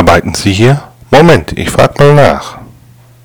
Arbeiten Sie hier? Moment, ich frag mal nach.